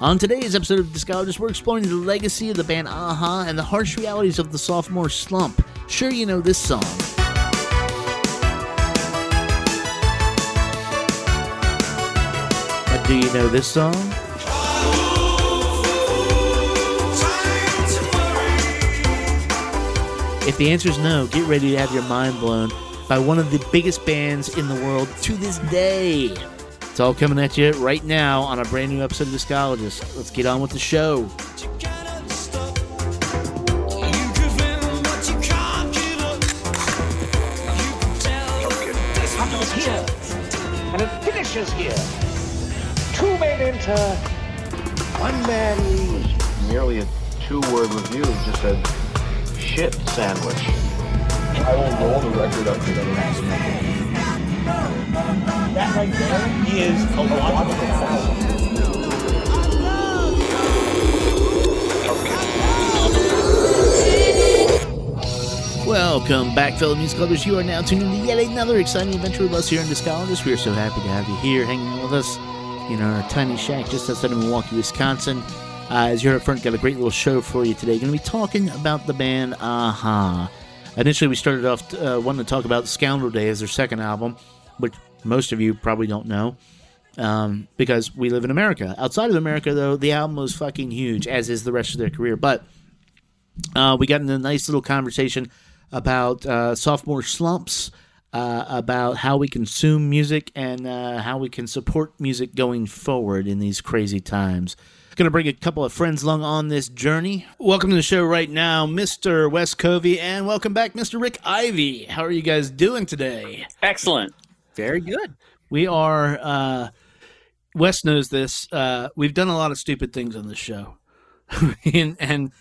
On today's episode of Discologist, we're exploring the legacy of the band a-ha and the harsh realities of the sophomore slump. Sure, you know this song. Do you know this song? If the answer is no, get ready to have your mind blown by one of the biggest bands in the world to this day. It's all coming at you right now on a brand new episode of Discologist. Let's get on with the show. and it finishes here. Two men enter, one man leaves. merely a two-word review just said shit sandwich. I will roll the record up to the next That right there is a logical fallacy. Welcome back, fellow music lovers. You are now tuned in to yet another exciting adventure with us here in Discologist. We are so happy to have you here hanging with us in our tiny shack just outside of Milwaukee, Wisconsin. Uh, as you heard up front, got a great little show for you today. Going to be talking about the band a-ha. Initially, we started off uh, wanting to talk about Scoundrel Day as their second album, which most of you probably don't know um, because we live in America. Outside of America, though, the album was fucking huge, as is the rest of their career. But uh, we got in a nice little conversation about uh, sophomore slumps, uh, about how we consume music, and uh, how we can support music going forward in these crazy times. Going to bring a couple of friends along on this journey. Welcome to the show right now, Mr. Wes Covey, and welcome back, Mr. Rick Ivy. How are you guys doing today? Excellent. Very good. We are. Uh, Wes knows this. Uh, we've done a lot of stupid things on this show, and and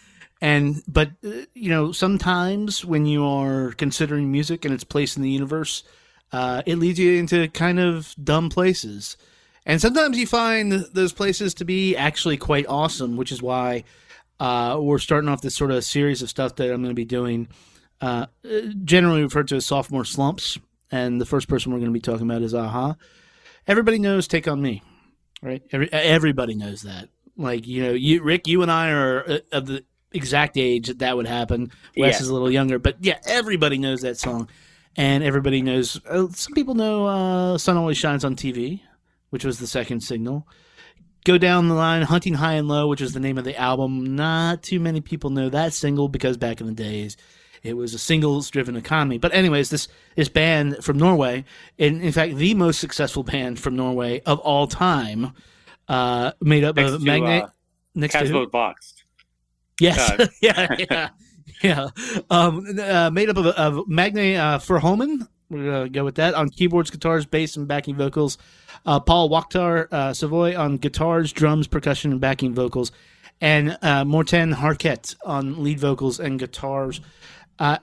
and but uh, you know sometimes when you are considering music and its place in the universe, uh, it leads you into kind of dumb places, and sometimes you find those places to be actually quite awesome, which is why uh, we're starting off this sort of series of stuff that I'm going to be doing, uh, generally referred to as sophomore slumps. And the first person we're going to be talking about is a-ha. Everybody knows "Take on Me," right? Every, everybody knows that. Like you know, you Rick, you and I are uh, of the exact age that that would happen. Wes Yeah. is a little younger, but yeah, everybody knows that song, and everybody knows. Uh, some people know uh, "Sun Always Shines on TV," which was the second signal. Go down the line, "Hunting High and Low," which is the name of the album. Not too many people know that single because back in the days, it was a singles-driven economy. But anyways, this this band from Norway, in in fact, the most successful band from Norway of all time, uh, made up Next of to, Magne. uh, next to? Casboat Box. Yes. Uh, yeah, yeah, yeah. Um, uh, made up of, of Magne uh. We're gonna go with that on keyboards, guitars, bass, and backing vocals. Uh, Paul Waaktaar uh, Savoy on guitars, drums, percussion, and backing vocals, and uh, Morten Harket on lead vocals and guitars. Uh,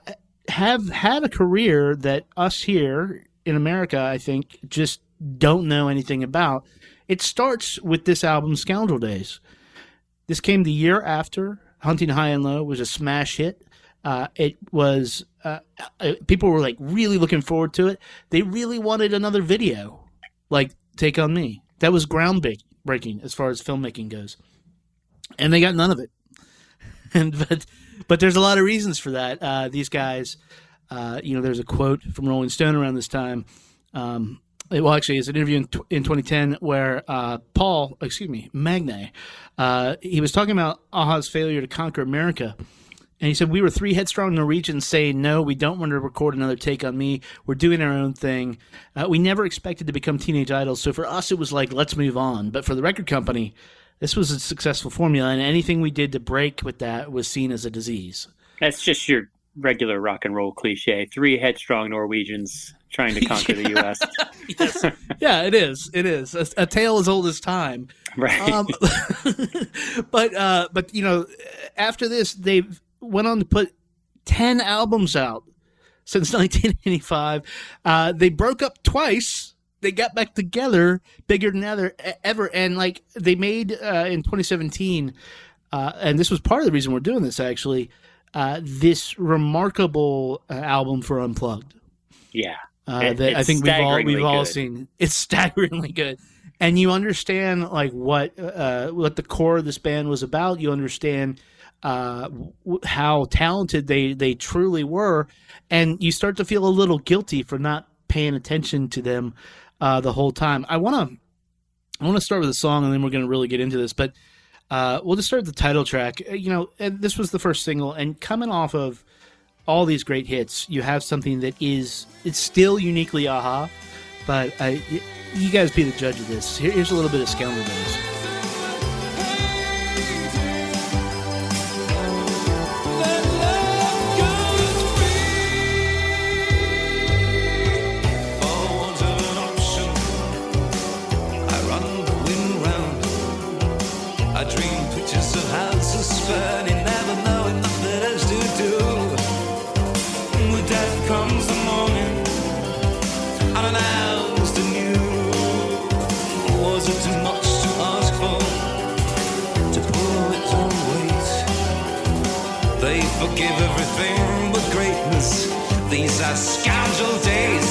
have had a career that us here in America, I think, just don't know anything about. It starts with this album, Scoundrel Days. This came the year after Hunting High and Low was a smash hit. Uh, it was uh, uh, people were like really looking forward to it. They really wanted another video, like Take on Me. That was groundbreaking breaking as far as filmmaking goes, and they got none of it. and but but there's a lot of reasons for that. Uh, these guys, uh, you know, there's a quote from Rolling Stone around this time. Um, it- well, actually, it's an interview in, in 2010 where uh, Paul, excuse me, Magne, uh, he was talking about Aha's failure to conquer America. And he said, We were three headstrong Norwegians saying, No, we don't want to record another take on me. We're doing our own thing. Uh, we never expected to become teenage idols. So for us, it was like, Let's move on. But for the record company, this was a successful formula. And anything we did to break with that was seen as a disease. That's just your regular rock and roll cliche. Three headstrong Norwegians trying to conquer the U.S. yes. Yeah, it is. It is. A, a tale as old as time. Right. Um, but uh, but you know, after this, they went on to put ten albums out since 1985. Uh, they broke up twice. They got back together, bigger than ever, ever, and like they made uh, in 2017. Uh, and this was part of the reason we're doing this actually. Uh, this remarkable uh, album for Unplugged yeah. uh, It- that I think we've all we've all good. seen. It's staggeringly good, and you understand like what uh, what the core of this band was about. You understand uh, how talented they they truly were, and you start to feel a little guilty for not paying attention to them uh, the whole time. I want to I want to start with a song, and then we're going to really get into this, but. Uh, we'll just start the title track. Uh, You know, this was the first single, and coming off of all these great hits, you have something that is it's still uniquely aha, but uh, you guys be the judge of this. Here, here's a little bit of Days. Scoundrel days.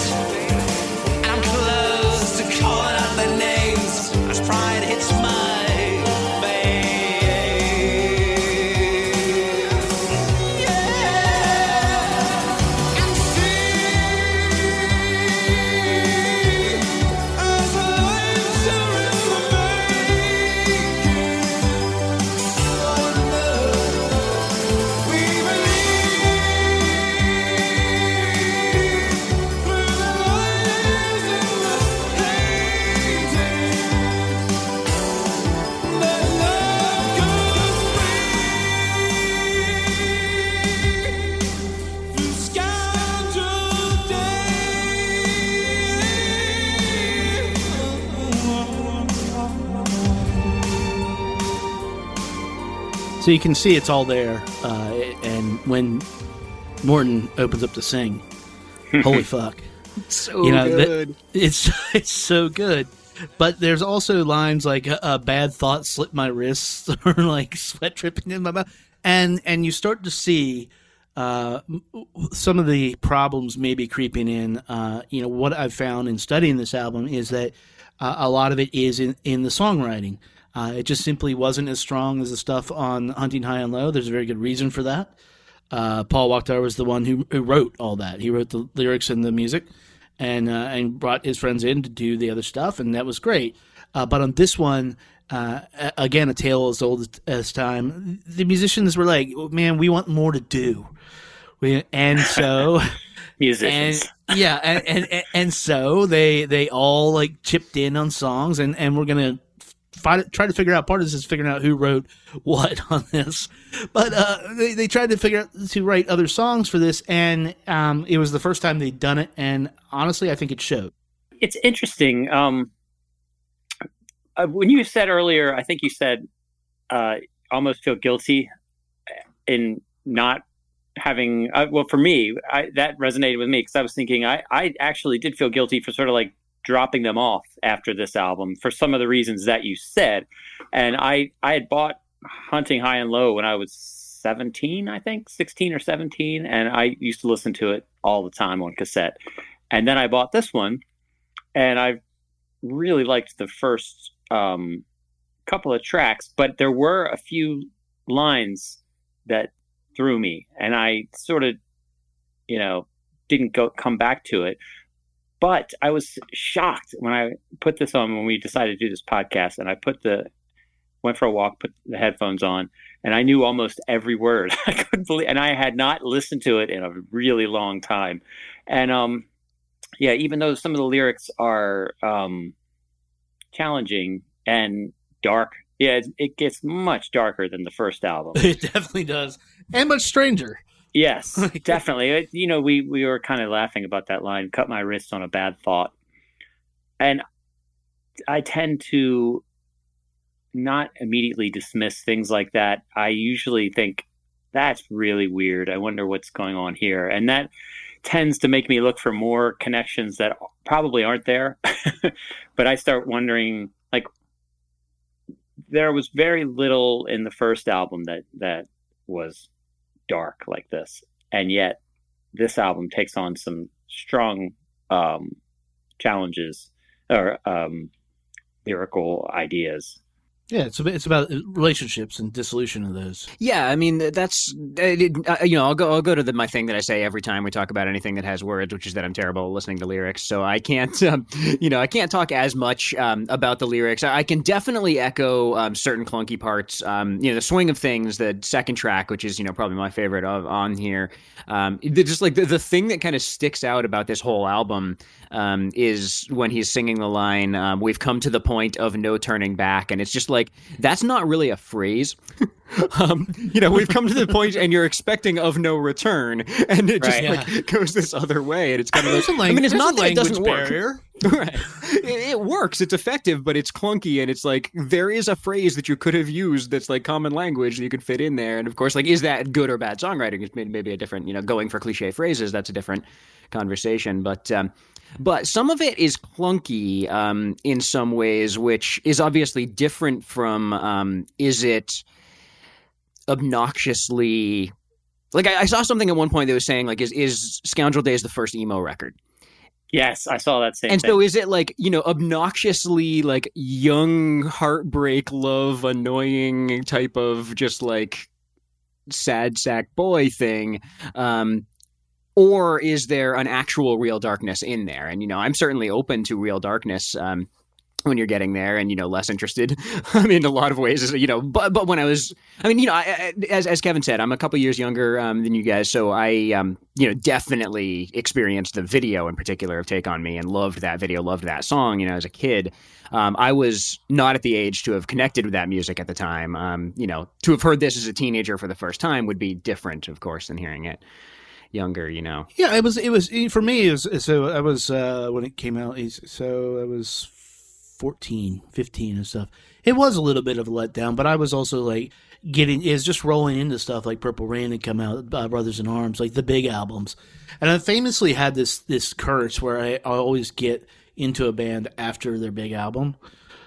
So you can see it's all there, uh, and when Morten opens up to sing, holy fuck! So you know, that- it's it's so good. But there's also lines like a, a bad thought slipped my wrists or like sweat dripping in my mouth, and and you start to see uh, some of the problems maybe creeping in. Uh, you know what I've found in studying this album is that uh, a lot of it is in in the songwriting. Uh, it just simply wasn't as strong as the stuff on Hunting High and Low. There's a very good reason for that. Uh, Paul Waaktaar was the one who, who wrote all that. He wrote the lyrics and the music, and uh, and brought his friends in to do the other stuff, and that was great. Uh, but on this one, uh, again, a tale as old as, time. The musicians were like, "Man, we want more to do," we, and so and musicians. yeah, and, and and and so they they all like chipped in on songs, and and we're gonna find, try to figure out part of this is figuring out who wrote what on this. But uh, they they tried to figure out to write other songs for this, and um, it was the first time they'd done it, and honestly, I think it showed. it's interesting. Um, uh, when you said earlier, I think you said uh, almost feel guilty in not having. Uh, well, for me, I, that resonated with me because I was thinking I, I actually did feel guilty for sort of like dropping them off after this album for some of the reasons that you said, and I I had bought Hunting High and Low when I was. 17 i think 16 or 17 and i used to listen to it all the time on cassette and then i bought this one and I really liked the first um, couple of tracks, but there were a few lines that threw me, and I sort of, you know, didn't go come back to it. But I was shocked when I put this on when we decided to do this podcast, and I put the went for a walk, put the headphones on, and I knew almost every word. I couldn't believe, and I had not listened to it in a really long time, and um, yeah, even though some of the lyrics are um, challenging and dark, yeah, it, it gets much darker than the first album. It definitely does, and much stranger. Yes, definitely. It- you know, we we were kind of laughing about that line, "Cut my wrist on a bad thought," and I tend to not immediately dismiss things like that. I usually think that's really weird. I wonder what's going on here, and that tends to make me look for more connections that probably aren't there. but I start wondering, like, there was very little in the first album that that was dark like this, and yet this album takes on some strong um, challenges or um, lyrical ideas. Yeah, it's about, it's about relationships and dissolution of those. Yeah, I mean that's uh, you know I'll go I'll go to the, my thing that I say every time we talk about anything that has words, which is that I'm terrible at listening to lyrics. So I can't um, you know I can't talk as much um, about the lyrics. I can definitely echo um, certain clunky parts. Um, you know the swing of things, the second track, which is you know probably my favorite of, on here. Um, just like the, the thing that kind of sticks out about this whole album um, is when he's singing the line, "We've come to the point of no turning back," and it's just like that's not really a phrase. um, you know, we've come to the point, and you're expecting of no return, and it just Right. like goes this other way, and it's kind of There's like lang- I mean, it's not that it language doesn't work. barrier. right. It, it works. It's effective, but it's clunky, and it's like there is a phrase that you could have used that's like common language that you could fit in there. And of course, like is that good or bad songwriting? It's maybe, maybe a different, you know, going for cliche phrases. That's a different conversation. But um, but some of it is clunky um, in some ways, which is obviously different from um, is it obnoxiously like I, I saw something at one point that was saying like is is Scoundrel Days the first emo record? Yes, I saw that same and thing. so is it like you know obnoxiously like young heartbreak love annoying type of just like sad sack boy thing um or is there an actual real darkness in there? And you know i'm certainly open to real darkness um when you're getting there and you know less interested i mean in a lot of ways you know but but when i was i mean you know I, I, as as kevin said i'm a couple years younger um, than you guys so i um you know definitely experienced the video in particular of take on me and loved that video loved that song you know as a kid. Um, I was not at the age to have connected with that music at the time. Um, you know, to have heard this as a teenager for the first time would be different, of course, than hearing it younger. You know, Yeah, it was. It was for me. It was, so I was uh, when it came out. So I was 14, 15 and stuff. It was a little bit of a letdown, but I was also like getting is just rolling into stuff like Purple Rain had come out, uh, Brothers in Arms, like the big albums. And I famously had this this curse where I, I always get into a band after their big album.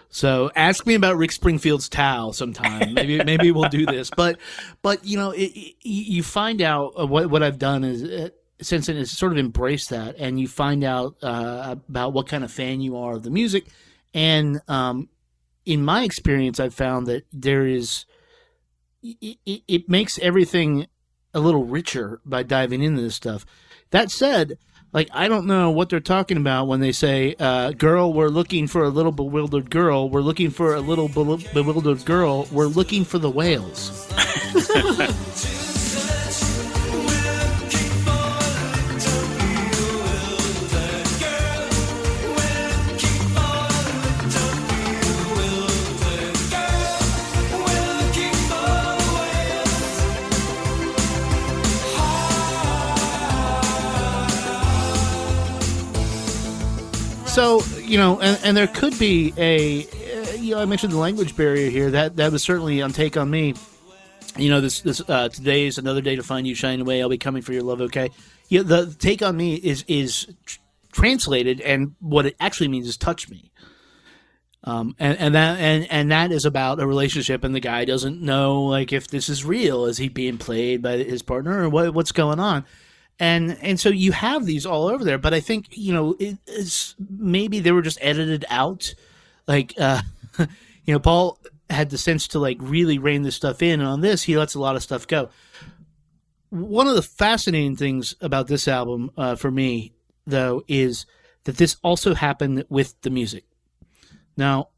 So ask me about Rick Springfield's Tao sometime. Maybe maybe we'll do this. But but you know it, it, you find out uh, what what I've done is uh, since then is sort of embrace that, and you find out uh, about what kind of fan you are of the music. And um, in my experience, I've found that there is it, it, it makes everything a little richer by diving into this stuff. That said, like I don't know what they're talking about when they say, uh, "Girl, we're looking for a little bewildered girl. We're looking for a little be- bewildered girl. We're looking for the whales." So you know, and, and there could be a, uh, you know, I mentioned the language barrier here. That that was certainly on take on me. You know, this this uh, today is another day to find you shining away. I'll be coming for your love. Okay, yeah. The take on me is is tr- translated, and what it actually means is touch me. Um, and, and that and, and that is about a relationship, and the guy doesn't know like if this is real. Is he being played by his partner, or what, what's going on? And and so you have these all over there but i think you know it is maybe they were just edited out. Like uh you know paul had the sense to like really rein this stuff in and on this he lets a lot of stuff go. One of the fascinating things about this album uh, for me though is that this also happened with the music. Now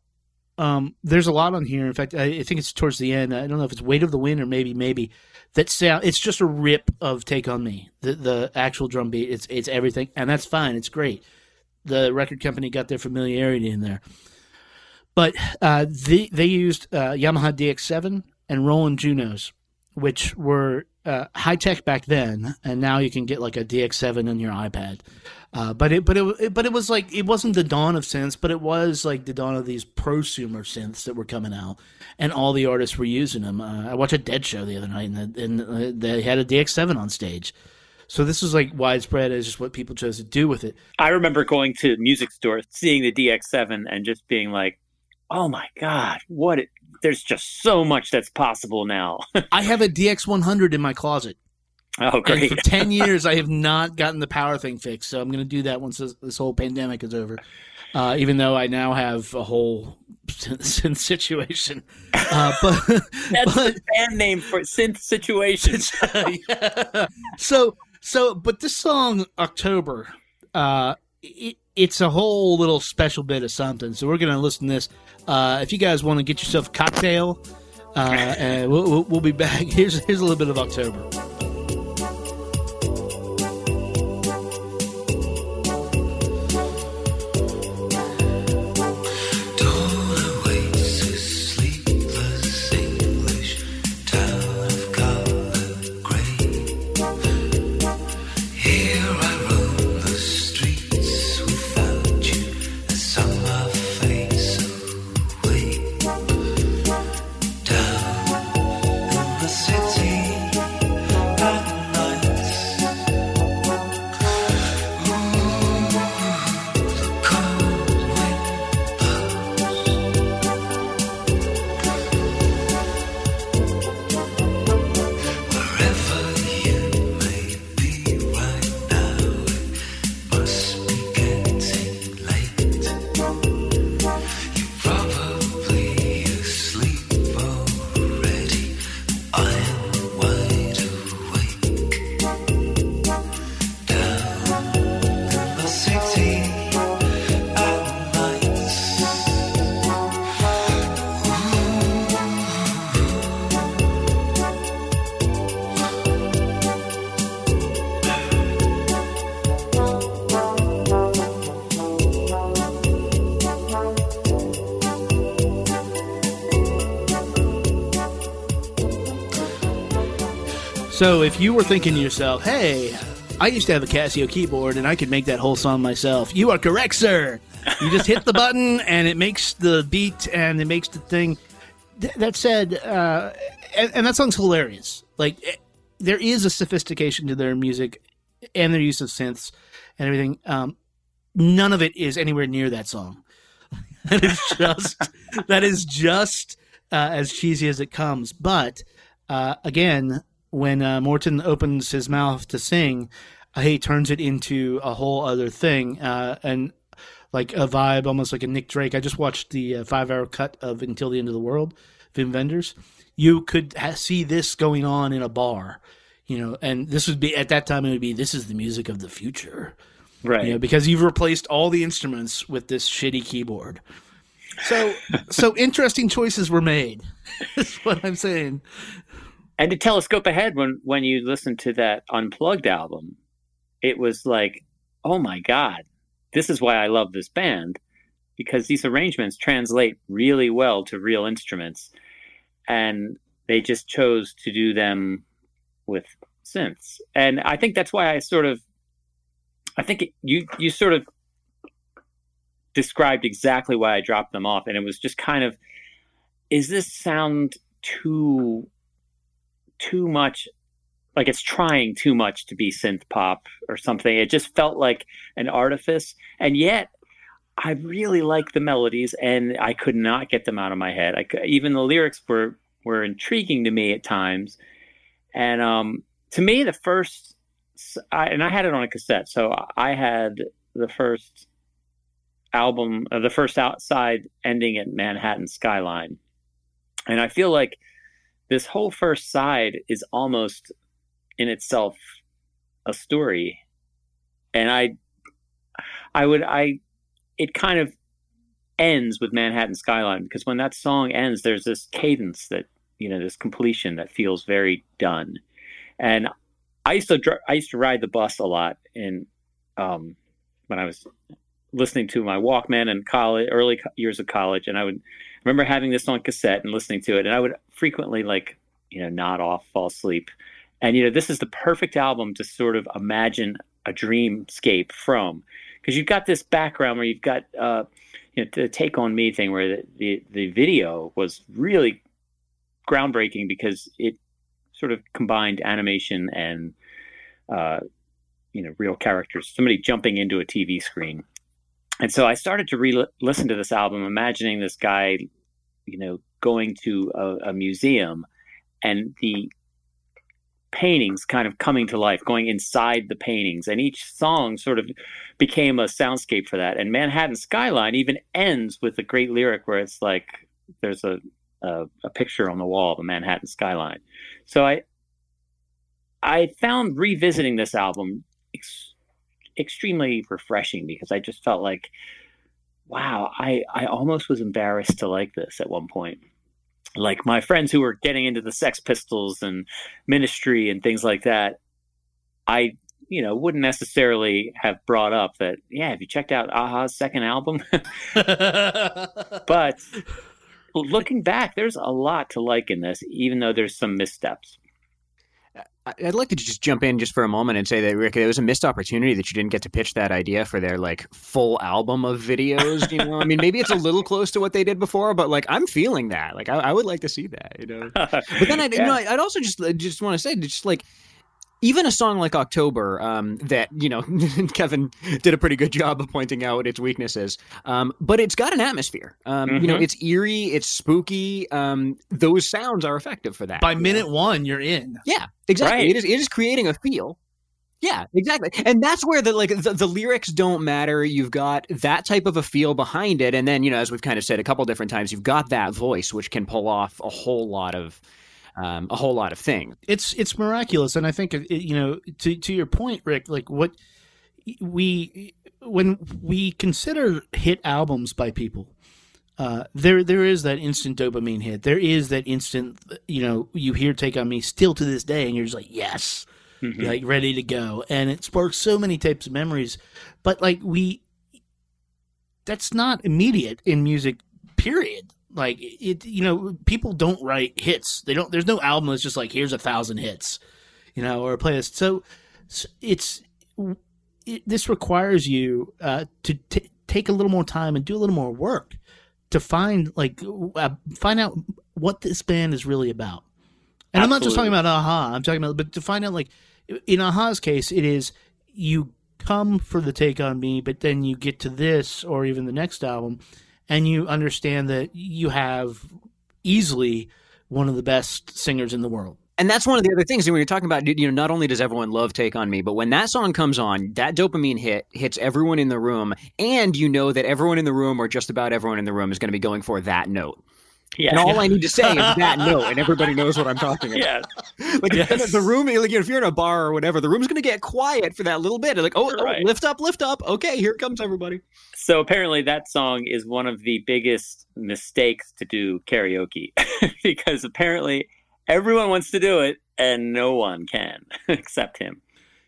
um, there's a lot on here. In fact, I, think it's towards the end. I don't know if it's "Weight of the Wind" or maybe maybe that sound. It's just a rip of "Take on Me." The the actual drum beat. It's it's everything, and that's fine. It's great. The record company got their familiarity in there, but uh, they they used uh, Yamaha DX7 and Roland Junos, which were uh, high tech back then, and now you can get like a DX7 on your iPad. Uh, but it, but it, but it was like it wasn't the dawn of synths, but it was like the dawn of these prosumer synths that were coming out, and all the artists were using them. Uh, I watched a Dead show the other night, and, the, and they had a DX7 on stage. So this was like widespread as just what people chose to do with it. I remember going to the music stores, seeing the DX7, and just being like, "Oh my god, what? It, there's just so much that's possible now." I have a DX100 in my closet. Oh, And for 10 years, I have not gotten the power thing fixed. So I'm going to do that once this, this whole pandemic is over. Uh, even though I now have a whole synth situation. Uh, but, That's but the band name for synth situation. yeah. So, so, but this song, October, uh, it, it's a whole little special bit of something. So we're going to listen to this. Uh, if you guys want to get yourself a cocktail, uh, and we'll, we'll, we'll be back. Here's, here's a little bit of October. So if you were thinking to yourself, hey, I used to have a Casio keyboard and I could make that whole song myself, you are correct, sir. You just hit the button and it makes the beat and it makes the thing. Th- that said, uh, and, and that song's hilarious. Like, eh, there is a sophistication to their music and their use of synths and everything. Um, none of it is anywhere near that song. that is just that is just uh, as cheesy as it comes. But uh, again, when uh, Morten opens his mouth to sing, uh, he turns it into a whole other thing, uh, and like a vibe, almost like a Nick Drake. I just watched the uh, five-hour cut of "Until the End of the World," Wim Wenders. You could ha- see this going on in a bar, you know, and this would be at that time it would be this is the music of the future Right. you know, because you've replaced all the instruments with this shitty keyboard. So, so interesting choices were made. That's what I'm saying. And to telescope ahead when when you listen to that unplugged album it was like oh my god this is why i love this band because these arrangements translate really well to real instruments. And they just chose to do them with synths. And i think that's why i sort of i think it, you you sort of described exactly why i dropped them off. And it was just kind of is this sound too too much like it's trying too much to be synth pop or something. It just felt like an artifice. And yet i really like the melodies and i could not get them out of my head. I could, even the lyrics were were intriguing to me at times. And um to me the first I, and i had it on a cassette so i had the first album uh, the first outside ending at manhattan skyline. And i feel like this whole first side is almost in itself a story. And i i would i it kind of ends with manhattan skyline because when that song ends there's this cadence that you know this completion that feels very done. And i used to i used to ride the bus a lot in um when i was listening to my walkman in college early years of college and i would remember having this on cassette and listening to it and i would frequently like you know nod off fall asleep. And you know this is the perfect album to sort of imagine a dreamscape from because you've got this background where you've got uh you know the take on me thing where the, the the video was really groundbreaking because it sort of combined animation and uh you know real characters somebody jumping into a tv screen and so i started to re listen to this album imagining this guy you know going to a, a museum and the paintings kind of coming to life, going inside the paintings, and each song sort of became a soundscape for that. And Manhattan Skyline even ends with a great lyric where it's like there's a a, a picture on the wall of the Manhattan skyline. So I I found revisiting this album ex- extremely refreshing because I just felt like, wow, I I almost was embarrassed to like this at one point. Like my friends who were getting into the Sex Pistols and Ministry and things like that, I you know wouldn't necessarily have brought up that yeah have you checked out aha's second album but looking back there's a lot to like in this even though there's some missteps I'd like to just jump in just for a moment and say that Rick, it was a missed opportunity that you didn't get to pitch that idea for their like full album of videos. You know, I mean, maybe it's a little close to what they did before, but like I'm feeling that. Like I, I would like to see that. You know, but then I, you know, I'd also just just want to say, just like even a song like October, um, that you know Kevin did a pretty good job of pointing out its weaknesses, um, but it's got an atmosphere. Um, You know, Mhm. it's eerie, it's spooky. Um, those sounds are effective for that. By you know? minute one, you're in. Yeah, exactly. Right. It is it is creating a feel. Yeah, exactly. And that's where the like the, the lyrics don't matter. You've got that type of a feel behind it, and then you know, as we've kind of said a couple different times, you've got that voice which can pull off a whole lot of um, a whole lot of things. it's it's miraculous. And i think you know to to your point rick like what we when we consider hit albums by people uh, there there is that instant dopamine hit. There is that instant you know you hear take on me still to this day and you're just like yes. Mhm. like ready to go. And it sparks so many types of memories. But like we that's not immediate in music period like it you know people don't write hits. They don't there's no album that's just like here's a thousand hits you know or a playlist. So, so it's it, this requires you uh, to t- take a little more time and do a little more work to find like uh, find out what this band is really about. And i'm not just talking about aha. I'm talking about but to find out like in aha's case it is you come for the take on me but then you get to this or even the next album and you understand that you have easily one of the best singers in the world And that's one of the other things. And when you're talking about, you know, not only does everyone love "Take on Me," but when that song comes on, that dopamine hit hits everyone in the room, and you know that everyone in the room, or just about everyone in the room, is going to be going for that note. Yeah And all I need to say is that note, and everybody knows what I'm talking about. yeah Like Yes. the room, like if you're in a bar or whatever, the room's going to get quiet for that little bit. Like, oh, oh, lift up, lift up. Okay, here comes everybody. So apparently, that song is one of the biggest mistakes to do karaoke because apparently everyone wants to do it and no one can except him.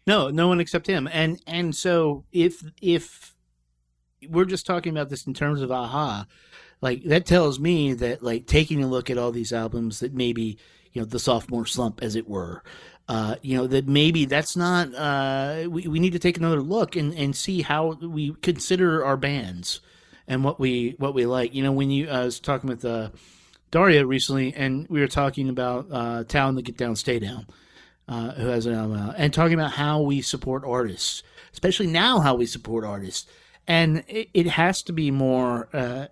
No, no one except him. And and so if if we're just talking about this in terms of aha, like that tells me that like taking a look at all these albums that maybe you know the sophomore slump as it were, uh, you know that maybe that's not. Uh, we we need to take another look and and see how we consider our bands and what we what we like. You know when you I was talking with uh, Daria recently and we were talking about uh, Town the Get Down Stay Down uh, who has an album out, and talking about how we support artists, especially now how we support artists. And it, it has to be more, uh,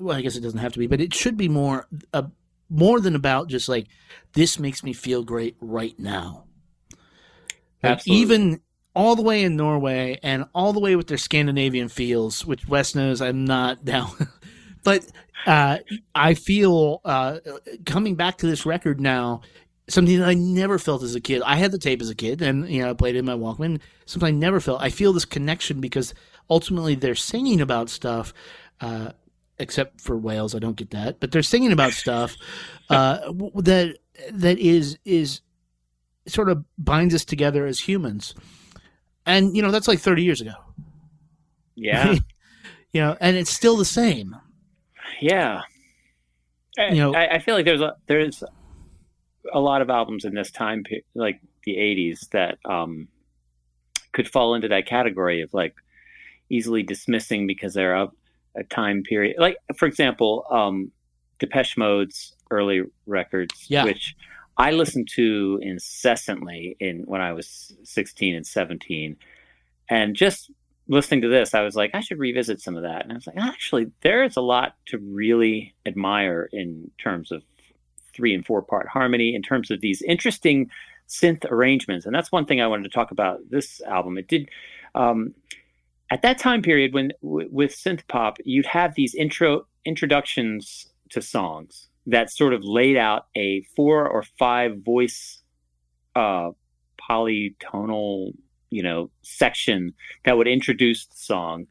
well, I guess it doesn't have to be, but it should be more, uh, more than about just like, this makes me feel great right now. Like, even all the way in Norway and all the way with their Scandinavian feels, which Wes knows I'm not down. but uh, I feel uh, coming back to this record now, something that I never felt as a kid. I had the tape as a kid, and you know I played it in my Walkman. Something I never felt. I feel this connection because ultimately they're singing about stuff. Uh, except for whales, I don't get that. But they're singing about stuff uh, that that is is sort of binds us together as humans. And you know that's like 30 years ago. Yeah. you know, and it's still the same. Yeah. I, You know- I, I feel like there's a there's a lot of albums in this time period, like the '80s, that um, could fall into that category of like easily dismissing because they're of a time period. Like, for example, um, Depeche Mode's early records, Yeah. which I listened to incessantly in when I was 16 and 17, and just listening to this, I was like, I should revisit some of that. And I was like, actually, there is a lot to really admire in terms of three and four part harmony, in terms of these interesting synth arrangements, and that's one thing I wanted to talk about this album. It did. Um, at that time period when w- with synth pop you'd have these intro introductions to songs that sort of laid out a four or five voice uh polytonal you know section that would introduce the song.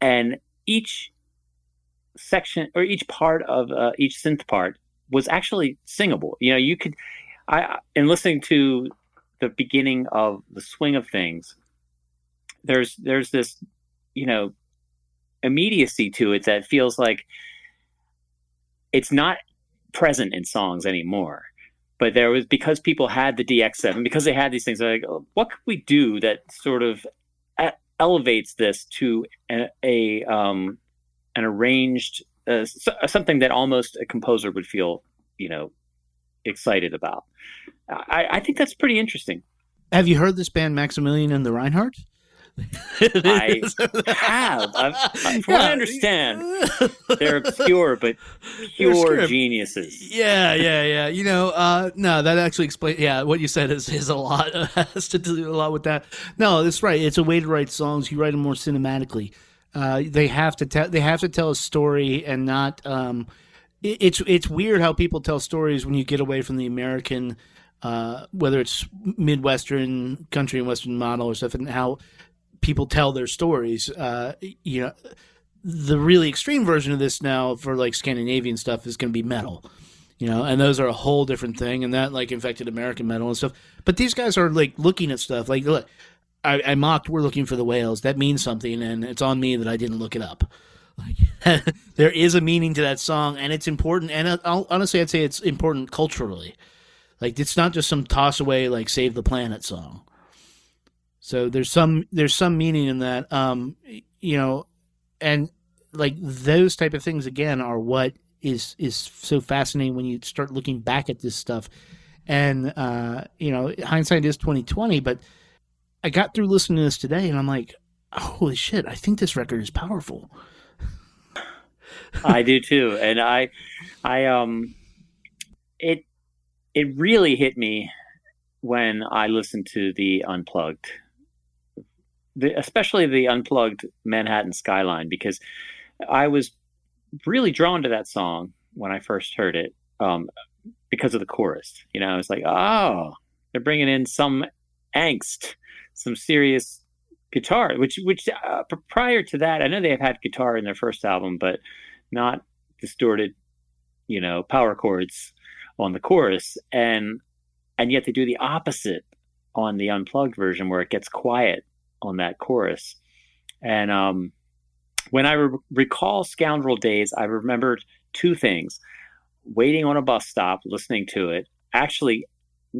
And each section or each part of uh, each synth part was actually singable. You know you could i in listening to the beginning of the swing of things there's there's this you know immediacy to it that feels like it's not present in songs anymore. But there was because people had the dx7 because they had these things like oh, what could we do that sort of elevates this to a, a um an arranged uh, s- something that almost a composer would feel you know excited about? I i think that's pretty interesting. Have you heard this band Maximilian and the Reinhardt? I have. I've, I, from what I understand, they're pure, but pure geniuses. Yeah, yeah, yeah. You know, uh, no, that actually explains. Yeah, what you said is is a lot has to do a lot with that. No, that's right. It's a way to write songs. You write them more cinematically. Uh, they have to tell. They have to tell a story and not. Um, it, it's it's weird how people tell stories when you get away from the American, uh, whether it's Midwestern country and Western model or stuff, and how people tell their stories. Uh, you know, the really extreme version of this now for like Scandinavian stuff is going to be metal, you know, and those are a whole different thing, and that like infected American metal and stuff. But these guys are like looking at stuff like, look, I, I mocked, we're looking for the whales. That means something, and it's on me that I didn't look it up. Like, there is a meaning to that song, and it's important. And I'll, honestly, I'd say it's important culturally. Like it's not just some toss away like save the planet song. So there's some there's some meaning in that. Um, you know, and like those type of things again are what is is so fascinating when you start looking back at this stuff. And uh, you know, hindsight is twenty twenty, but I got through listening to this today, and I'm like, holy shit! I think this record is powerful. I do too, and I, I um, it it really hit me when I listened to the unplugged, the, especially the unplugged Manhattan Skyline, because I was really drawn to that song when I first heard it, um, because of the chorus. You know, I was like, oh, they're bringing in some angst, some serious guitar, which which uh, prior to that, I know they have had guitar in their first album, but not distorted, you know, power chords on the chorus, and and yet they do the opposite on the unplugged version where it gets quiet on that chorus. And um, when I re- recall Scoundrel Days, I remembered two things: waiting on a bus stop, listening to it, actually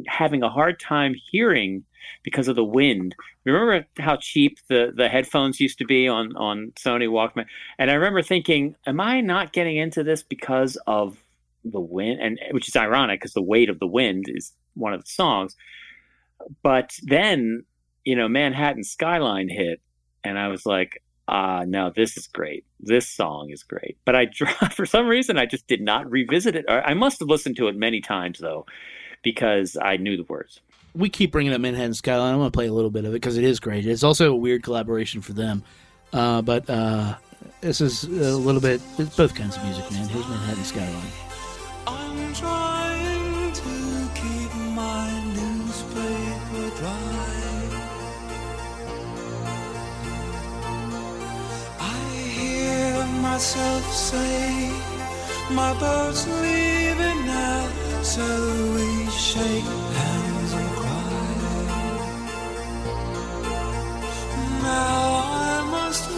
having a hard time hearing because of the wind. Remember how cheap the, the headphones used to be on, on Sony Walkman? And I remember thinking, am I not getting into this because of the wind? And which is ironic because the weight of the wind is one of the songs. But then, you know, Manhattan Skyline hit, and I was like, ah, no, this is great. This song is great. But I, for some reason, I just did not revisit it. I must have listened to it many times though, because I knew the words we keep bringing up Manhattan Skyline. I'm going to play a little bit of it because it is great. It's also a weird collaboration for them. Uh, but uh, this is a little bit, it's both kinds of music, man. Here's Manhattan Skyline. Myself say, My boat's leaving now, so we shake hands and cry. Now I must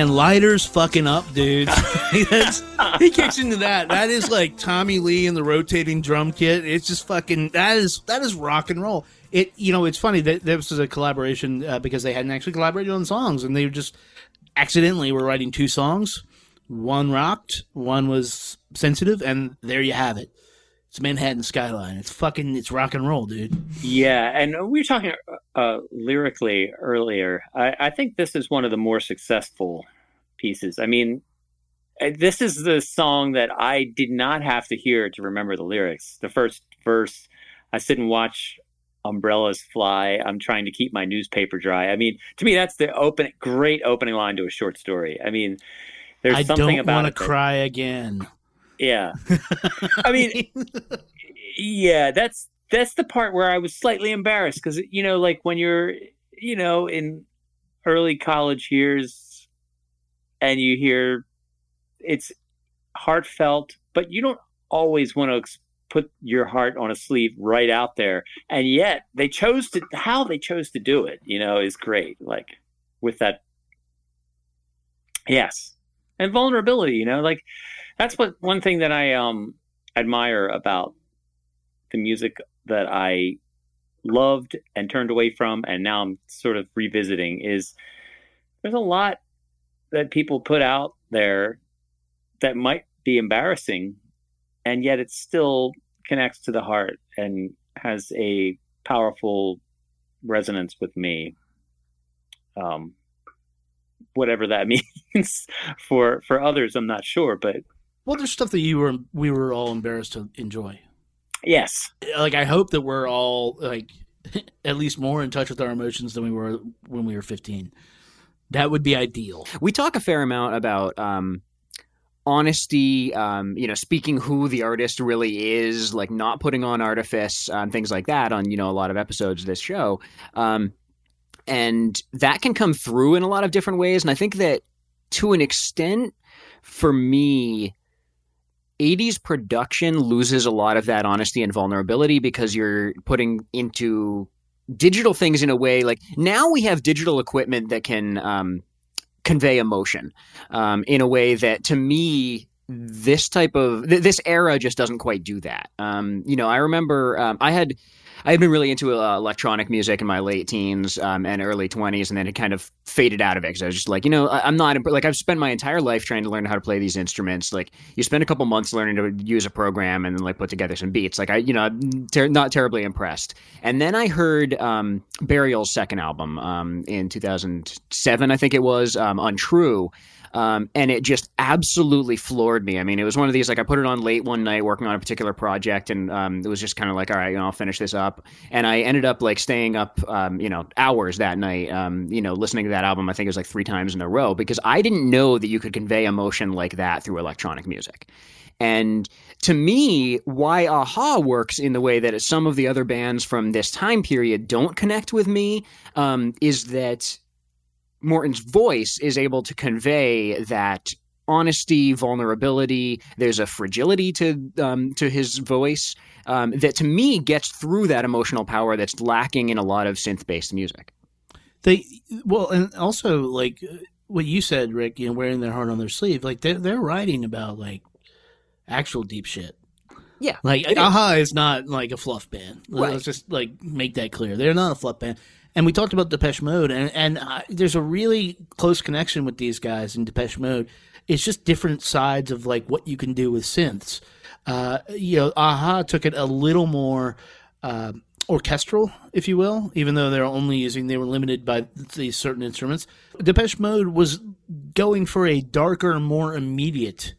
Man, lighters fucking up, dude. He kicks into that. That is like Tommy Lee and the rotating drum kit. It's just fucking that is that is rock and roll. It you know it's funny that this was a collaboration uh, because they hadn't actually collaborated on songs and they just accidentally were writing two songs. One rocked, one was sensitive, and there you have it. It's Manhattan Skyline. It's fucking it's rock and roll, dude. Yeah, and we were talking uh, lyrically earlier. I, I think this is one of the more successful pieces. I mean, uh, this is the song that I did not have to hear to remember the lyrics. The first verse, I sit and watch umbrellas fly. I'm trying to keep my newspaper dry. I mean, to me, that's the open, great opening line to a short story. I mean, there's I something don't about want to cry again. Yeah. I mean, yeah, that's that's the part where I was slightly embarrassed because you know, like when you're, you know, in early college years, and you hear it's heartfelt, but you don't always want to ex- put your heart on a sleeve right out there, and yet they chose to how they chose to do it. You know, is great. Like with that, yes, and vulnerability. You know, like that's what one thing that I um admire about the music that I loved and turned away from and now I'm sort of revisiting is there's a lot that people put out there that might be embarrassing and yet it still connects to the heart and has a powerful resonance with me um whatever that means for for others I'm not sure but Well, there's stuff that you were we were all embarrassed to enjoy. yes Like I hope that we're all like at least more in touch with our emotions than we were when we were 15. That would be ideal. We talk a fair amount about um, honesty, um, you know, speaking who the artist really is, like not putting on artifice, um, things like that on, you know, a lot of episodes of this show. Um, and that can come through in a lot of different ways. And I think that to an extent, for me, 80s production loses a lot of that honesty and vulnerability because you're putting into digital things in a way like now we have digital equipment that can um, convey emotion um, in a way that to me this type of th- this era just doesn't quite do that. Um, you know i remember um, i had I had been really into uh, electronic music in my late teens um, and early 20s, and then it kind of faded out of it because I was just like, you know, I, I'm not, like, I've spent my entire life trying to learn how to play these instruments. Like, you spend a couple months learning to use a program and then, like, put together some beats. Like, I, you know, ter- not terribly impressed. And then I heard um, Burial's second album um, in 2007, I think it was, um, Untrue. Um, and it just absolutely floored me. I mean, it was one of these like I put it on late one night working on a particular project, and um, it was just kind of like, all right, you know, I'll finish this up. And I ended up like staying up, um, you know, hours that night, um, you know, listening to that album. I think it was like three times in a row because I didn't know that you could convey emotion like that through electronic music. And to me, why Aha works in the way that some of the other bands from this time period don't connect with me um, is that Morten's voice is able to convey that honesty, vulnerability. There's a fragility to um, to his voice um, that, to me, gets through that emotional power that's lacking in a lot of synth based music. They well, and also like uh, what you said, Rick. You know, wearing their heart on their sleeve. Like they're they're writing about like actual deep shit. Yeah, Like it is. Aha is not like a fluff band. Right. Let's just like make that clear. They're not a fluff band. And we talked about Depeche Mode, and and I, there's a really close connection with these guys in Depeche Mode. It's just different sides of like what you can do with synths. Uh, you know, Aha took it a little more uh, orchestral, if you will, even though they're only using they were limited by these certain instruments. Depeche Mode was going for a darker, more immediate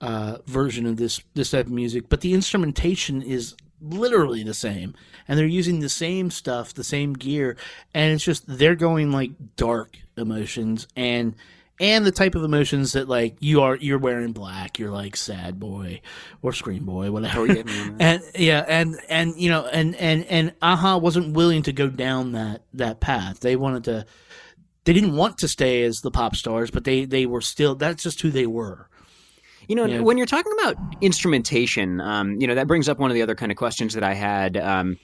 uh, version of this this type of music, but the instrumentation is literally the same, and they're using the same stuff, the same gear, and it's just they're going like dark emotions and and the type of emotions that like you are you're wearing black, you're like sad boy or scream boy, whatever. and yeah, and and you know, and and and Aha wasn't willing to go down that that path. They wanted to. They didn't want to stay as the pop stars, but they they were still. That's just who they were. You know, Yeah. when you're talking about instrumentation, um, you know, that brings up one of the other kind of questions that I had. Um,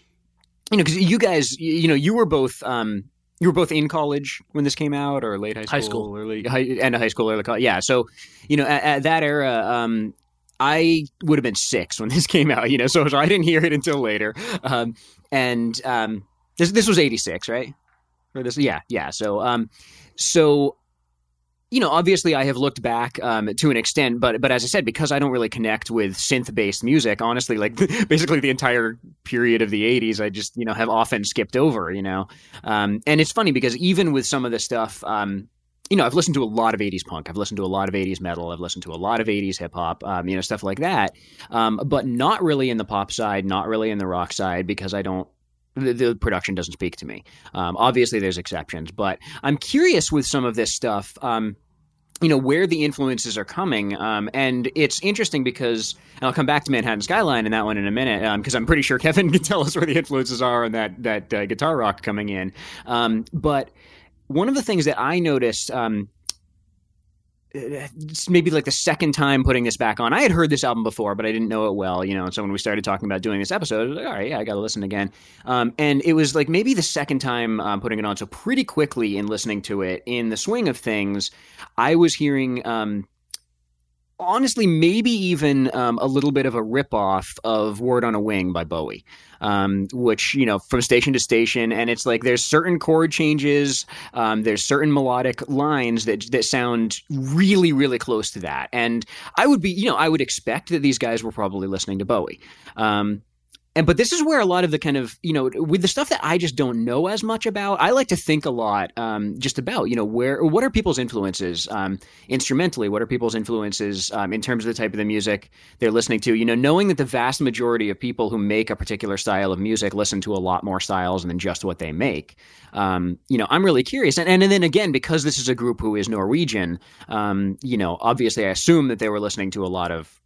you know, because you guys, you know, you were both um, you were both in college when this came out, or late high school, High school. early high, end of high school, early college. Yeah, so you know, at, at that era, um, I would have been six when this came out. You know, so, so I didn't hear it until later. Um, and um, this this was eighty six, right? Or this, yeah, yeah. So, um, so you know, obviously I have looked back um, to an extent, but but as I said, because I don't really connect with synth based music, honestly, like basically the entire period of the '80s, I just you know have often skipped over. You know, um, and it's funny because even with some of the stuff. Um, you know, I've listened to a lot of 80s punk. I've listened to a lot of 80s metal. I've listened to a lot of 80s hip hop, um, you know, stuff like that. Um, but not really in the pop side, not really in the rock side because I don't the, the production doesn't speak to me. Um, obviously, there's exceptions, but I'm curious with some of this stuff. Um, you know where the influences are coming, um, and it's interesting because and I'll come back to Manhattan Skyline and that one in a minute because I'm pretty sure Kevin can tell us where the influences are on that that uh, guitar rock coming in. Um, but one of the things that I noticed. It's maybe like the second time putting this back on. I had heard this album before, but I didn't know it well, you know. And so when we started talking about doing this episode, I was like, all right, yeah, I got to listen again. Um, and it was like maybe the second time um, putting it on. So pretty quickly in listening to it, in the swing of things, I was hearing. Um, honestly, maybe even um, a little bit of a ripoff of "Word on a Wing" by Bowie, um, which you know from station to station, and it's like there's certain chord changes, um, there's certain melodic lines that that sound really, really close to that, and I would be, you know, I would expect that these guys were probably listening to Bowie. Um, and but this is where a lot of the kind of you know with the stuff that I just don't know as much about. I like to think a lot um, just about you know where what are people's influences um, instrumentally. What are people's influences um, in terms of the type of the music they're listening to? You know, knowing that the vast majority of people who make a particular style of music listen to a lot more styles than just what they make. Um, you know, I'm really curious. And, and and then again, because this is a group who is Norwegian, um, you know, obviously I assume that they were listening to a lot of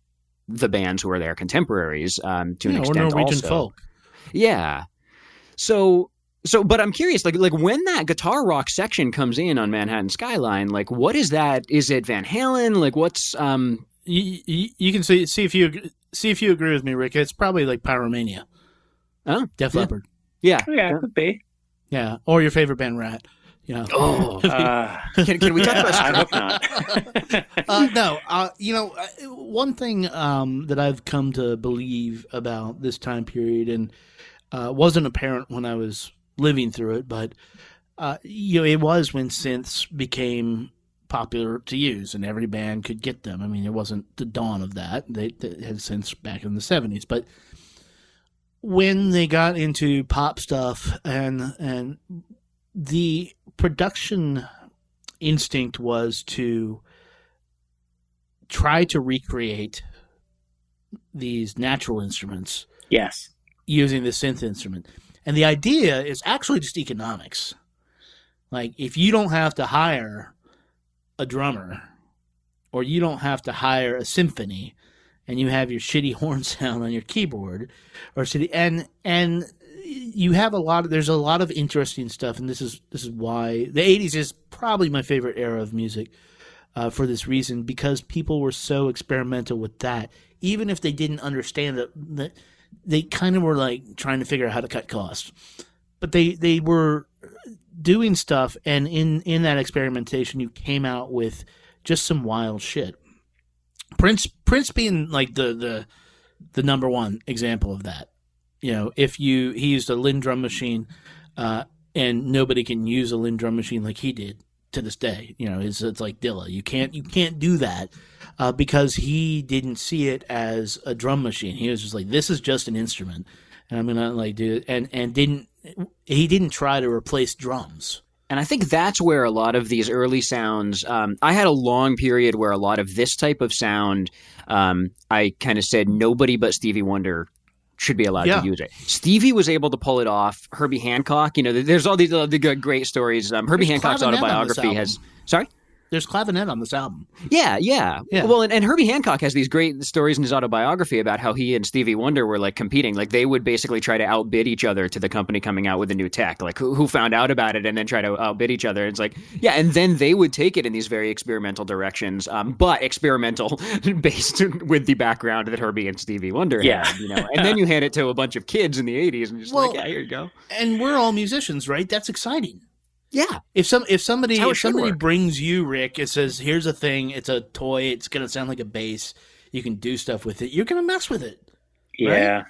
the bands who are their contemporaries um, to an Yeah, or extent Norwegian also. folk. Yeah. So so but I'm curious like like when that guitar rock section comes in on Manhattan Skyline like what is that is it Van Halen like what's um You, you, you can see see if you see if you agree with me, Rick. It's probably like Pyromania, oh Def Yeah. Leppard, yeah. Yeah, it could be. yeah, or your favorite band, Ratt. You know, Oh, Uh, can, can we talk about I hope not. uh, no, uh, you know, uh, one thing um, that I've come to believe about this time period, and uh, wasn't apparent when I was living through it, but uh, you know, it was when synths became popular to use, and every band could get them. I mean, it wasn't the dawn of that; they, they had synths back in the seventies, but when they got into pop stuff and and the production instinct was to try to recreate these natural instruments yes. using the synth instrument. And the idea is actually just economics. Like if you don't have to hire a drummer or you don't have to hire a symphony and you have your shitty horn sound on your keyboard or shitty and and you have a lot of there's a lot of interesting stuff and this is this is why the 80s is probably my favorite era of music uh, for this reason because people were so experimental with that. Even if they didn't understand that they kind of were like trying to figure out how to cut costs. But they they were doing stuff and in in that experimentation you came out with just some wild shit. Prince prince being like the the the number one example of that you know if you he used a Linn drum machine uh and nobody can use a Linn drum machine like he did to this day. You know it's, it's like dilla. You can't you can't do that uh, because he didn't see it as a drum machine. He was just like this is just an instrument. And i'm gonna like do it and and didn't he didn't try to replace drums. And I think that's where a lot of these early sounds. Um, I had a long period where a lot of this type of sound, um, I kind of said nobody but Stevie Wonder should be allowed Yeah. to use it. Stevie was able to pull it off. Herbie Hancock, you know, there's all these uh, the good, great stories. Um, Herbie There's Hancock's clavinet on this autobiography has. Sorry. There's clavinet on this album Yeah, yeah, Yeah. Well, and, and Herbie Hancock has these great stories in his autobiography about how he and Stevie Wonder were like competing. Like they would basically try to outbid each other to the company coming out with a new tech. Like who, who found out about it and then try to outbid each other. It's like yeah, and then they would take it in these very experimental directions, um, but experimental based with the background that Herbie and Stevie Wonder Yeah. had. You know, and then you hand it to a bunch of kids in the '80s and just Well, like yeah, here you go. and we're all musicians right that's exciting Yeah, If some if somebody That's how it if somebody work. brings you Rick, it says here's a thing, it's a toy, it's gonna sound like a bass, you can do stuff with it. You're gonna mess with it. Yeah,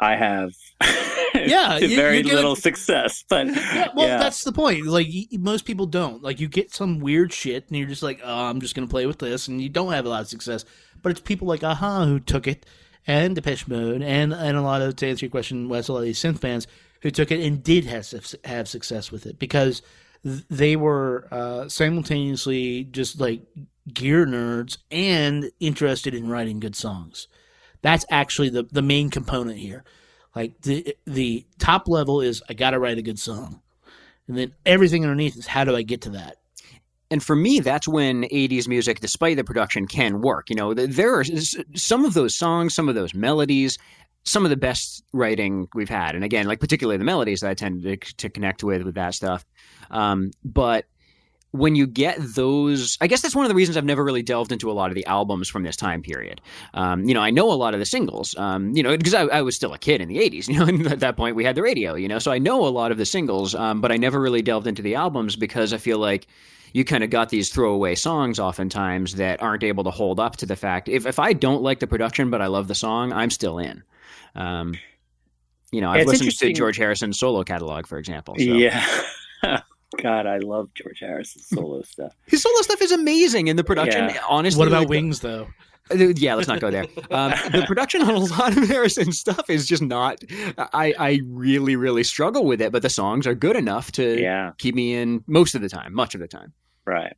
I have. Yeah, to you- very gonna- little success, but Yeah, well, yeah. that's the point. Like y- most people don't. Like you get some weird shit, and you're just like, oh, I'm just gonna play with this, and you don't have a lot of success. But it's people like Aha who took it, and Depeche Mode, and and a lot of to answer your question, Wes, a lot of these synth fans who took it and did have have success with it because th- they were uh, simultaneously just like gear nerds and interested in writing good songs. That's actually the the main component here. Like the the top level is I got to write a good song, and then everything underneath is how do I get to that? and for me, that's when '80s music, despite the production, can work. You know, there are some of those songs, some of those melodies. Some of the best writing we've had, and again, like particularly the melodies that I tend to, to connect with with that stuff. Um, but when you get those, I guess that's one of the reasons I've never really delved into a lot of the albums from this time period. Um, you know, I know a lot of the singles, um, you know, because I, I was still a kid in the 80s, you know, and at that point we had the radio, you know, so I know a lot of the singles, um, but I never really delved into the albums because I feel like you kind of got these throwaway songs oftentimes that aren't able to hold up to the fact if, if I don't like the production, but I love the song, I'm still in. Um, you know, I've It's listened to George Harrison's solo catalog, for example. So. yeah. God, I love George Harrison's solo stuff. His solo stuff is amazing, and the production, Yeah. honestly, What about like, Wings though? Uh, Yeah, let's not go there. Um, the production on a lot of Harrison's stuff is just not. I I really really struggle with it, but the songs are good enough to Yeah, keep me in most of the time, much of the time. right.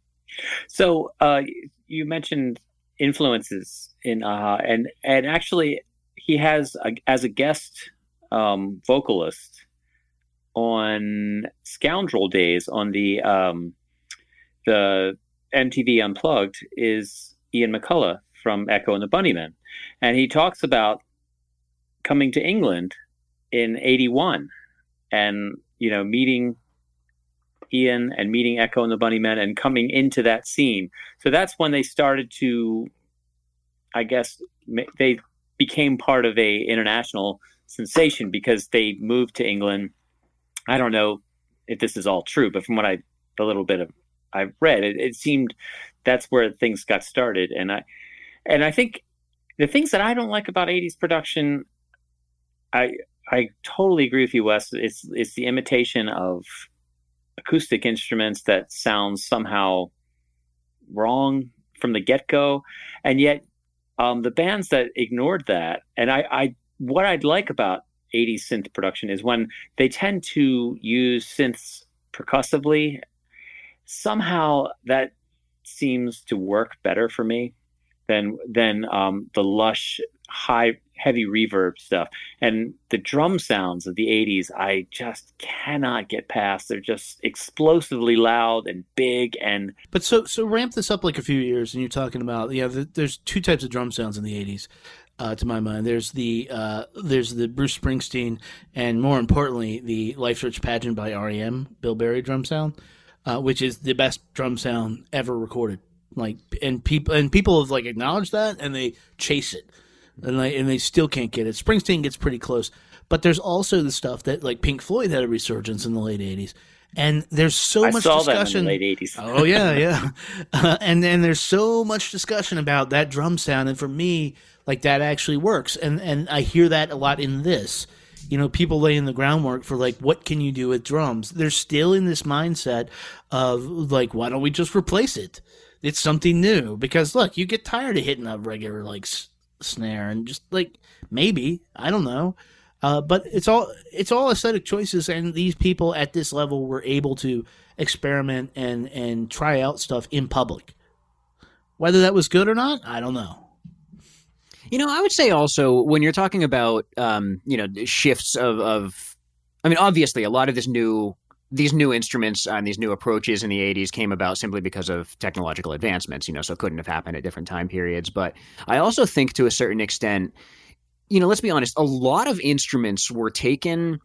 So uh, you mentioned influences in Aha, and and actually he has a, as a guest um, vocalist on Scoundrel Days on the um, the MTV Unplugged is Ian McCulloch from Echo and the Bunnymen, and he talks about coming to England in '81 and you know meeting Ian and meeting Echo and the Bunnymen and coming into that scene. So that's when they started to, I guess, they became part of a international sensation because they moved to England. I don't know if this is all true, but from what I the little bit of I've read, it, it seemed that's where things got started. And I and I think the things that I don't like about '80s production, I I totally agree with you, Wes. It's it's the imitation of acoustic instruments that sounds somehow wrong from the get go, and yet um, the bands that ignored that, and I, I what I'd like about 80s synth production is when they tend to use synths percussively. Somehow that seems to work better for me than than um, the lush, high, heavy reverb stuff. And the drum sounds of the 80s, I just cannot get past. They're just explosively loud and big and But so so ramp this up like a few years, and you're talking about yeah. The, there's two types of drum sounds in the '80s, uh, to my mind. There's the uh, there's the Bruce Springsteen, and more importantly, the Lifes Rich Pageant by REM, Bill Berry drum sound, uh, which is the best drum sound ever recorded. Like and people and people have like acknowledged that, and they chase it, and they and they still can't get it. Springsteen gets pretty close, but there's also the stuff that like Pink Floyd had a resurgence in the late '80s. And there's so I much saw them in discussion. the late 80s. Oh yeah, yeah. Uh, and then there's so much discussion about that drum sound, and for me, like that actually works. And and I hear that a lot in this. You know, people laying the groundwork for like, what can you do with drums? They're still in this mindset of like, why don't we just replace it? It's something new because look, you get tired of hitting a regular like s- snare and just like maybe I don't know. Uh, but it's all it's all aesthetic choices, and these people at this level were able to experiment and and try out stuff in public. Whether that was good or not, I don't know. You know, I would say also when you're talking about um, you know shifts of, of I mean, obviously a lot of this new these new instruments and these new approaches in the 80s came about simply because of technological advancements, you know, so it couldn't have happened at different time periods. But I also think to a certain extent, you know, let's be honest, a lot of instruments were taken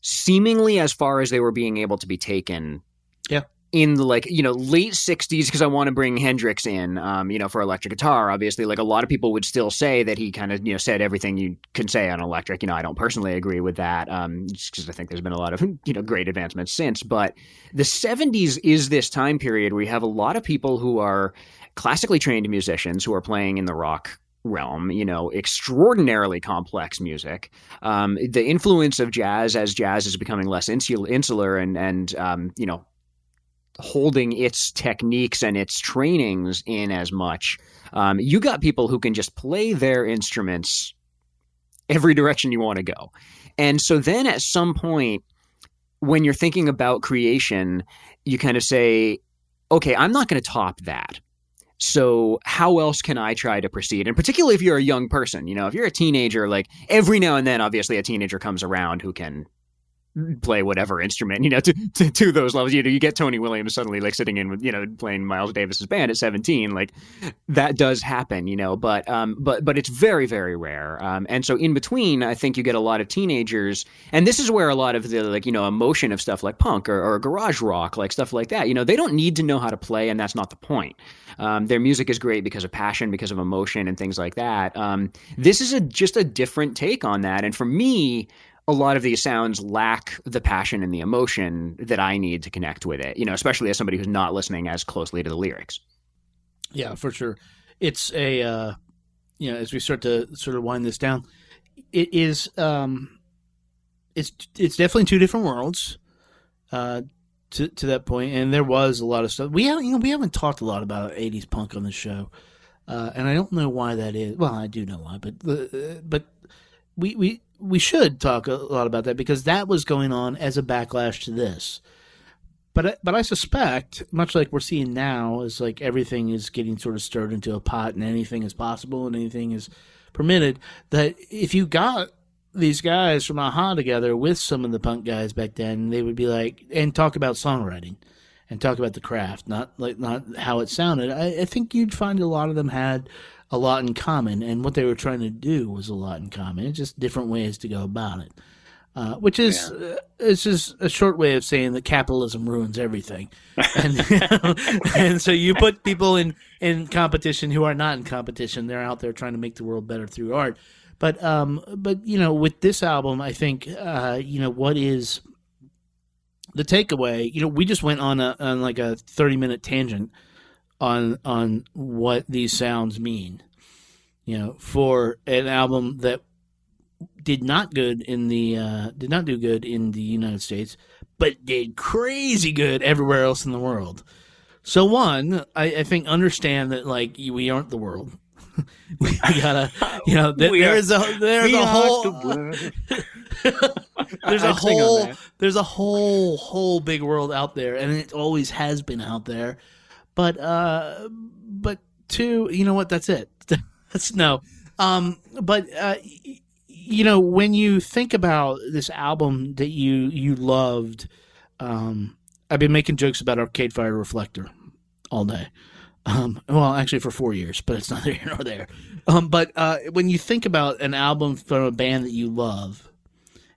seemingly as far as they were being able to be taken Yeah. in the like you know late 60s because i want to bring hendrix in um, you know for electric guitar obviously. Like a lot of people would still say that he kind of you know said everything you can say on electric. You know i don't personally agree with that um, just because i think there's been a lot of you know great advancements since. But the 70s is this time period where you have a lot of people who are classically trained musicians who are playing in the rock realm, you know, extraordinarily complex music. Um, the influence of jazz as jazz is becoming less insular and and um, you know holding its techniques and its trainings in as much. Um, you got people who can just play their instruments every direction you want to go. And so then at some point, when you're thinking about creation, you kind of say, okay, I'm not going to top that. So how else can I try to proceed? And particularly if you're a young person, you know, if you're a teenager, like every now and then, obviously a teenager comes around who can play whatever instrument, you know, to, to, to those levels. You know, you get Tony Williams suddenly like sitting in with, you know, playing Miles Davis's band at 17. Like that does happen, you know, but, um, but, but it's very, very rare. Um, and so in between, I think you get a lot of teenagers, and this is where a lot of the, like, you know, emotion of stuff like punk or, or garage rock, like stuff like that, you know, they don't need to know how to play, and that's not the point. Um, their music is great because of passion, because of emotion, and things like that. Um, this is a just a different take on that, and for me, a lot of these sounds lack the passion and the emotion that I need to connect with it. You know, especially as somebody who's not listening as closely to the lyrics. Yeah, for sure. It's a uh, you know as we start to sort of wind this down, it is um, it's it's definitely two different worlds. Uh, to to that point, and there was a lot of stuff we haven't you know we haven't talked a lot about '80s punk on the show, uh, and I don't know why that is. Well, I do know why, but uh, but we we we should talk a lot about that because that was going on as a backlash to this. But but I suspect, much like we're seeing now, is like everything is getting sort of stirred into a pot, and anything is possible, and anything is permitted. That if you got these guys from Aha together with some of the punk guys back then, they would be like and talk about songwriting and talk about the craft, not like not how it sounded. I, I think you'd find a lot of them had a lot in common, and what they were trying to do was a lot in common. It's just different ways to go about it. Uh, which is uh, it's just a short way of saying that capitalism ruins everything, and and so you put people in in competition who are not in competition. They're out there trying to make the world better through art. But um, but you know, with this album, I think uh, you know what is the takeaway. You know, we just went on a on like a thirty minute tangent on on what these sounds mean. You know, for an album that did not good in the uh, did not do good in the United States, but did crazy good everywhere else in the world. So one, I, I think understand that like we aren't the world. we gotta, you know, th- are- there's a there's a whole the there's a I'd sing on whole there's a whole whole big world out there and it always has been out there but uh but two you know what? That's it. That's no. Um but uh y- you know when you think about this album that you you loved um i've been making jokes about arcade fire Reflektor all day. Um, well, actually, for four years, but it's neither here nor there. Um, but uh, when you think about an album from a band that you love,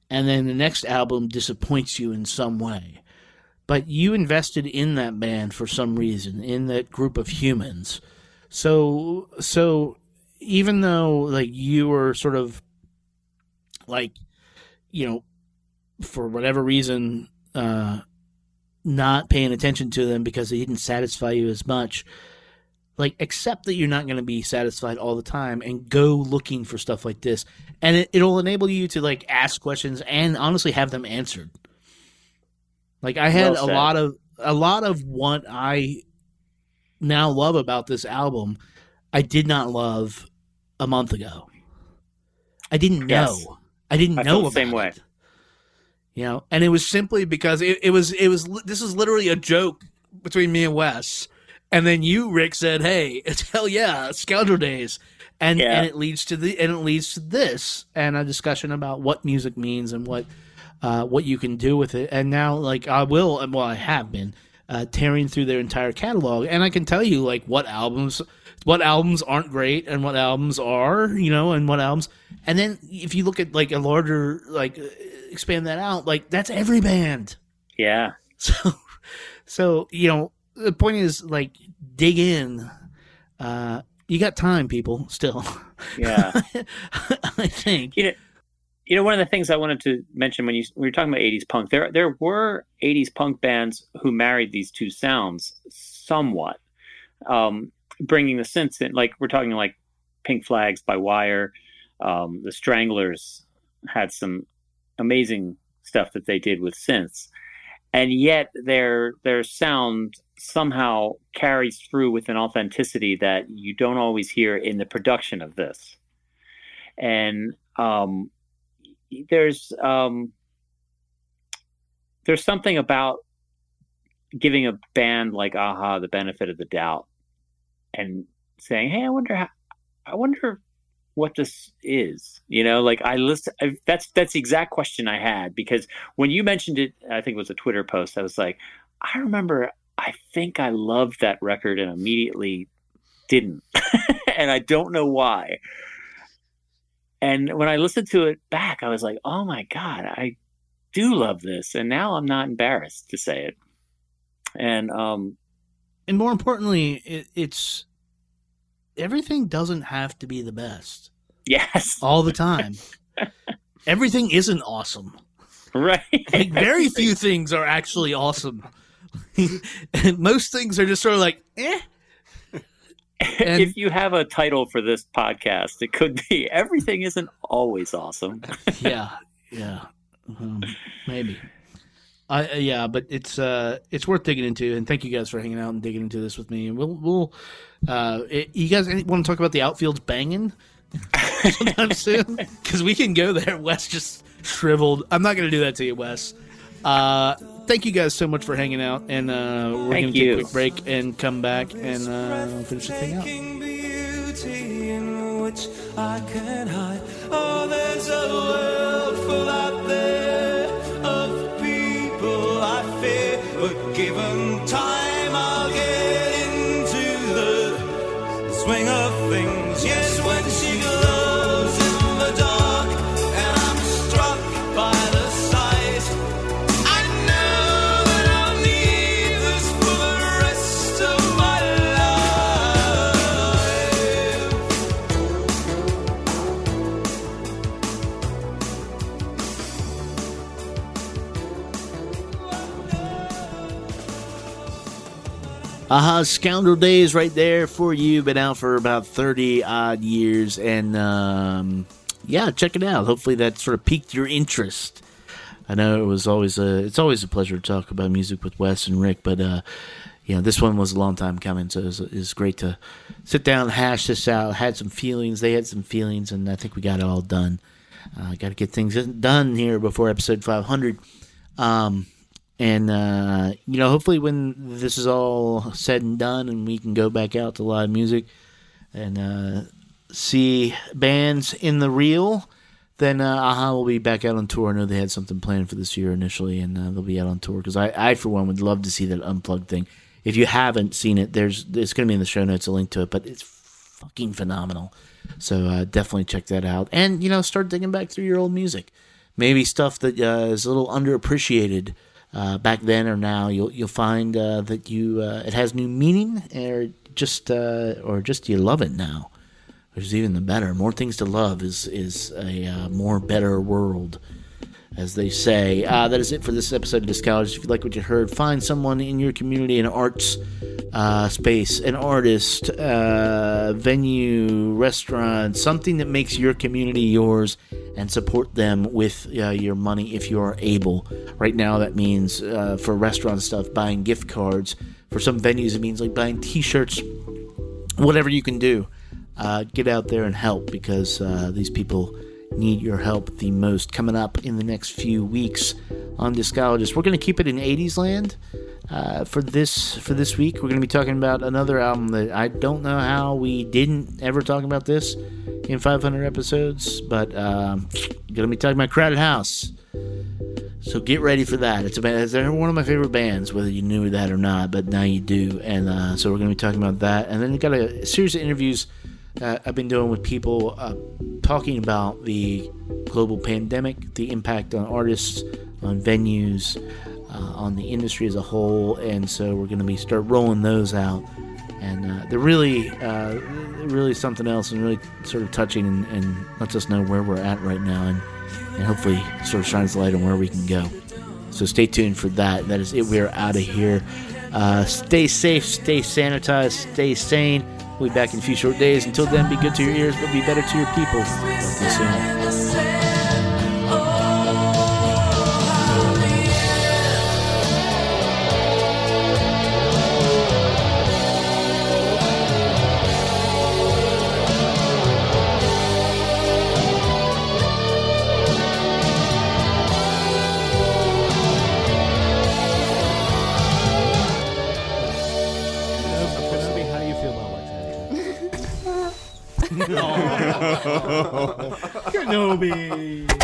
and then the next album disappoints you in some way, but you invested in that band for some reason, in that group of humans. So, so even though like you were sort of like, you know, for whatever reason, uh, not paying attention to them because they didn't satisfy you as much like accept that you're not going to be satisfied all the time and go looking for stuff like this and it, it'll enable you to like ask questions and honestly have them answered like i had Well a lot of a lot of what i now love about this album i did not love a month ago i didn't know Yes. i didn't I know the about same way. it. you know and it was simply because it, it was it was this was literally a joke between me and wes and then you rick said hey it's hell yeah scoundrel days and Yeah. and it leads to the and it leads to this and a discussion about what music means and what uh, what you can do with it and now like i will well i have been uh, tearing through their entire catalog and i can tell you like what albums what albums aren't great and what albums are you know and what albums and then if you look at like a larger like uh, expand that out like that's every band Yeah. so so you know, the point is like dig in. Uh, you got time, people. Still, Yeah. I think. you know, you know, one of the things I wanted to mention when you when you were talking about '80s punk, there there were '80s punk bands who married these two sounds somewhat, um, bringing the synths in. Like we're talking like Pink Flags by Wire, um, the Stranglers had some amazing stuff that they did with synths, and yet their their sound somehow carries through with an authenticity that you don't always hear in the production of this, and um, there's um, there's something about giving a band like Aha the benefit of the doubt and saying, "Hey, I wonder how, I wonder what this is." You know, like I listen. I, that's that's the exact question I had because when you mentioned it, I think it was a Twitter post. I was like, I remember. I think I loved that record and immediately didn't, and I don't know why. And when I listened to it back, I was like, "Oh my god, I do love this!" And now I'm not embarrassed to say it. And um, and more importantly, it, it's everything doesn't have to be the best yes, all the time. everything isn't awesome. right. Like very few things are actually awesome. and most things are just sort of like, eh. And- if you have a title for this podcast, it could be "Everything Isn't Always Awesome." yeah, yeah, um, maybe. I uh, yeah, but it's uh it's worth digging into, and thank you guys for hanging out and digging into this with me. And we'll we'll uh it, you guys want to talk about the outfield's banging sometime soon because we can go there. Wes just shriveled. I'm not gonna do that to you, Wes. Uh, thank you guys so much for hanging out, and uh, we're Thank gonna take a quick break and come back and uh, finish the thing out. Beauty in which I can hide. Oh, there's a world full out there of people I fear, but given time, I'll get into the swing of things. Aha, Scoundrel Days right there for you. Been out for about 30 odd years. And um, yeah, check it out. Hopefully that sort of piqued your interest. I know it was always a, it's always a pleasure to talk about music with Wes and Rick, but uh, know, this one was a long time coming, so it was, it great to sit down hash this out. Had some feelings, they had some feelings, and I think we got it all done. Uh, got to get things done here before episode 500. Um, and uh, you know, hopefully, when this is all said and done, and we can go back out to live music and uh, see bands in the real, then uh, Aha will be back out on tour. I know they had something planned for this year initially, and uh, they'll be out on tour because I, I, for one, would love to see that unplugged thing. If you haven't seen it, there's it's going to be in the show notes a link to it, but it's fucking phenomenal. So uh, definitely check that out, and you know, start digging back through your old music. Maybe stuff that uh, is a little underappreciated uh, back then or now. You'll you'll find uh, that you uh, it has new meaning, or just uh, or just you love it now, which is even the better. More things to love is is a uh, more better world, as they say. Uh, that is it for this episode of Discologist. If you like what you heard, find someone in your community, an arts uh, space, an artist, uh, venue, restaurant, something that makes your community yours, and support them with uh, your money if you are able. Right now, that means uh, for restaurant stuff, buying gift cards. For some venues, it means like buying T-shirts, whatever you can do. Uh, get out there and help because these people need your help the most. Coming up in the next few weeks on Discologist, we're going to keep it in 80s land uh, for this for this week. We're going to be talking about another album that I don't know how we didn't ever talk about this in 500 episodes, but um, going to be talking about Crowded House. So get ready for that. It's about it's one of my favorite bands, whether you knew that or not, but now you do. And uh, so we're going to be talking about that. And then we got a series of interviews uh, I've been doing with people uh, talking about the global pandemic, the impact on artists, on venues, uh, on the industry as a whole, and so we're going to be start rolling those out. And uh, they're really, uh, really something else, and really sort of touching, and, and lets us know where we're at right now, and, and hopefully sort of shines light on where we can go. So stay tuned for that. That is it. We're out of here. Uh, stay safe, stay sanitized, stay sane. We'll be back in a few short days. Until then, be good to your ears, but be better to your people. Talk to you soon. Kenobi.